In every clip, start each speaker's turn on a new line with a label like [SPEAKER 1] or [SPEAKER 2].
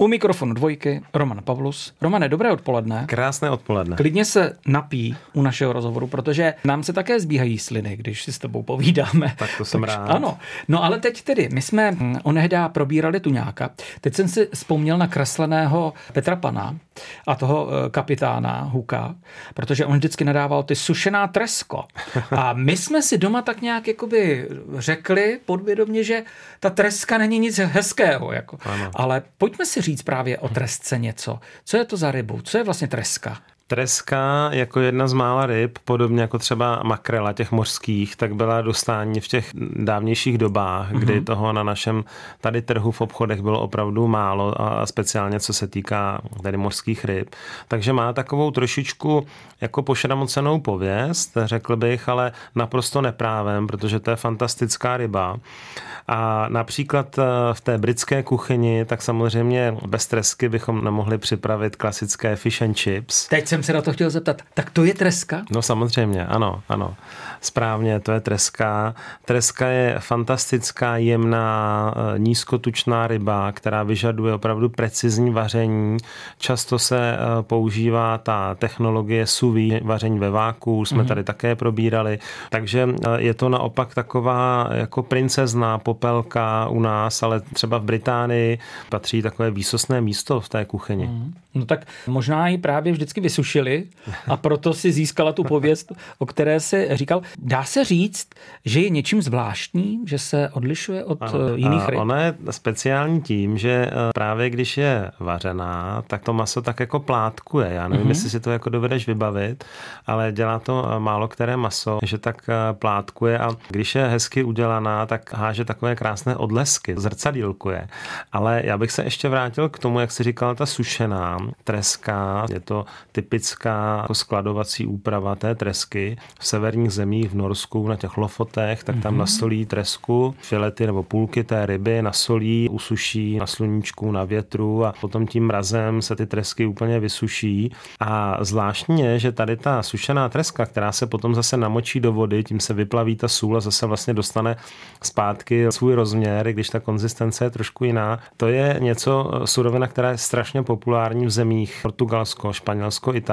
[SPEAKER 1] U mikrofonu dvojky Roman Pavlus. Romane, dobré odpoledne.
[SPEAKER 2] Krásné odpoledne.
[SPEAKER 1] Klidně se napí u našeho rozhovoru, protože nám se také zbíhají sliny, když si s tebou povídáme.
[SPEAKER 2] Tak to jsem rád.
[SPEAKER 1] Ano. No ale teď tedy, my jsme hm, onehdá probírali tuňáka. Teď jsem si vzpomněl na kresleného Petra Pana a toho eh, kapitána Huka, protože on vždycky nadával ty sušená tresko. A my jsme si doma tak nějak jakoby řekli podvědomě, že ta treska není nic hezkého. Jako.
[SPEAKER 2] Ano.
[SPEAKER 1] Ale pojďme si říct právě o tresce něco. Co je to za rybu? Co je vlastně treska?
[SPEAKER 2] Treska jako jedna z mála ryb, podobně jako třeba makrela těch mořských, tak byla dostání v těch dávnějších dobách, mm-hmm. kdy toho na našem tady trhu v obchodech bylo opravdu málo a speciálně co se týká tady mořských ryb. Takže má takovou trošičku jako pošramocenou pověst, řekl bych, ale naprosto neprávem, protože to je fantastická ryba. A například eh, v té britské kuchyni, tak samozřejmě bez tresky bychom nemohli připravit klasické fish and chips.
[SPEAKER 1] Teď jsem se na to chtěl zeptat. Tak to je treska?
[SPEAKER 2] No samozřejmě, ano, ano. Správně, to je treska. Treska je fantastická, jemná, eh, nízkotučná ryba, která vyžaduje opravdu precizní vaření. Často se eh, používá ta technologie sous vaření ve váku, jsme mm-hmm. tady také probírali. Takže je to naopak taková jako princezná popelka u nás, ale třeba v Británii patří takové výsostné místo v té kuchyni. Mm.
[SPEAKER 1] No tak možná ji právě vždycky vysušili a proto si získala tu pověst, o které se říkal. Dá se říct, že je něčím zvláštní, že se odlišuje od ano. Eh, jiných ryb?
[SPEAKER 2] Ona je speciální tím, že eh, právě když je vařená, tak to maso tak jako plátkuje. Já nevím, mm-hmm. jestli si to jako dovedeš vybavit, ale dělá to eh, málo které maso, že tak plátkuje a když je hezky udělaná, tak háže takové krásné odlesky, zrcadílkuje. Ale já bych se ještě vrátil k tomu, jak si říkala ta sušená treska. Je to typická jako skladovací úprava té tresky. V severních zemích, v Norsku, na těch lofotech, tak tam mm-hmm. nasolí tresku, filety nebo půlky té ryby, nasolí, usuší na sluníčku, na větru a potom tím mrazem se ty tresky úplně vysuší. A zvláštní je, že tady ta sušená treska, která se potom zase namočí do vody, tím se vyplaví ta sůl a zase vlastně dostane zpátky svůj rozměr, když ta konzistence je trošku jiná. To je něco surovina, která je strašně populární v zemích Portugalsko, Španělsko, Itálie.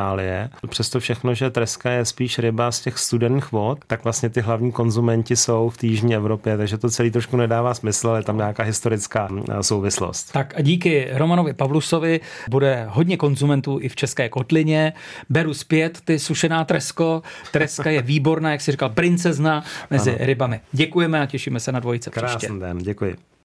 [SPEAKER 2] Přesto všechno, že treska je spíš ryba z těch studených vod, tak vlastně ty hlavní konzumenti jsou v té jižní Evropě, takže to celý trošku nedává smysl, ale je tam nějaká historická souvislost.
[SPEAKER 1] Tak a díky Romanovi Pavlusovi bude hodně konzumentů i v České kotlině. Beru zpět ty sušená tresko. Treska je výborná, jak si říkal, princezna mezi ano. rybami. Děkujeme a těšíme se na dvojice
[SPEAKER 2] Krásný
[SPEAKER 1] příště.
[SPEAKER 2] den, děkuji.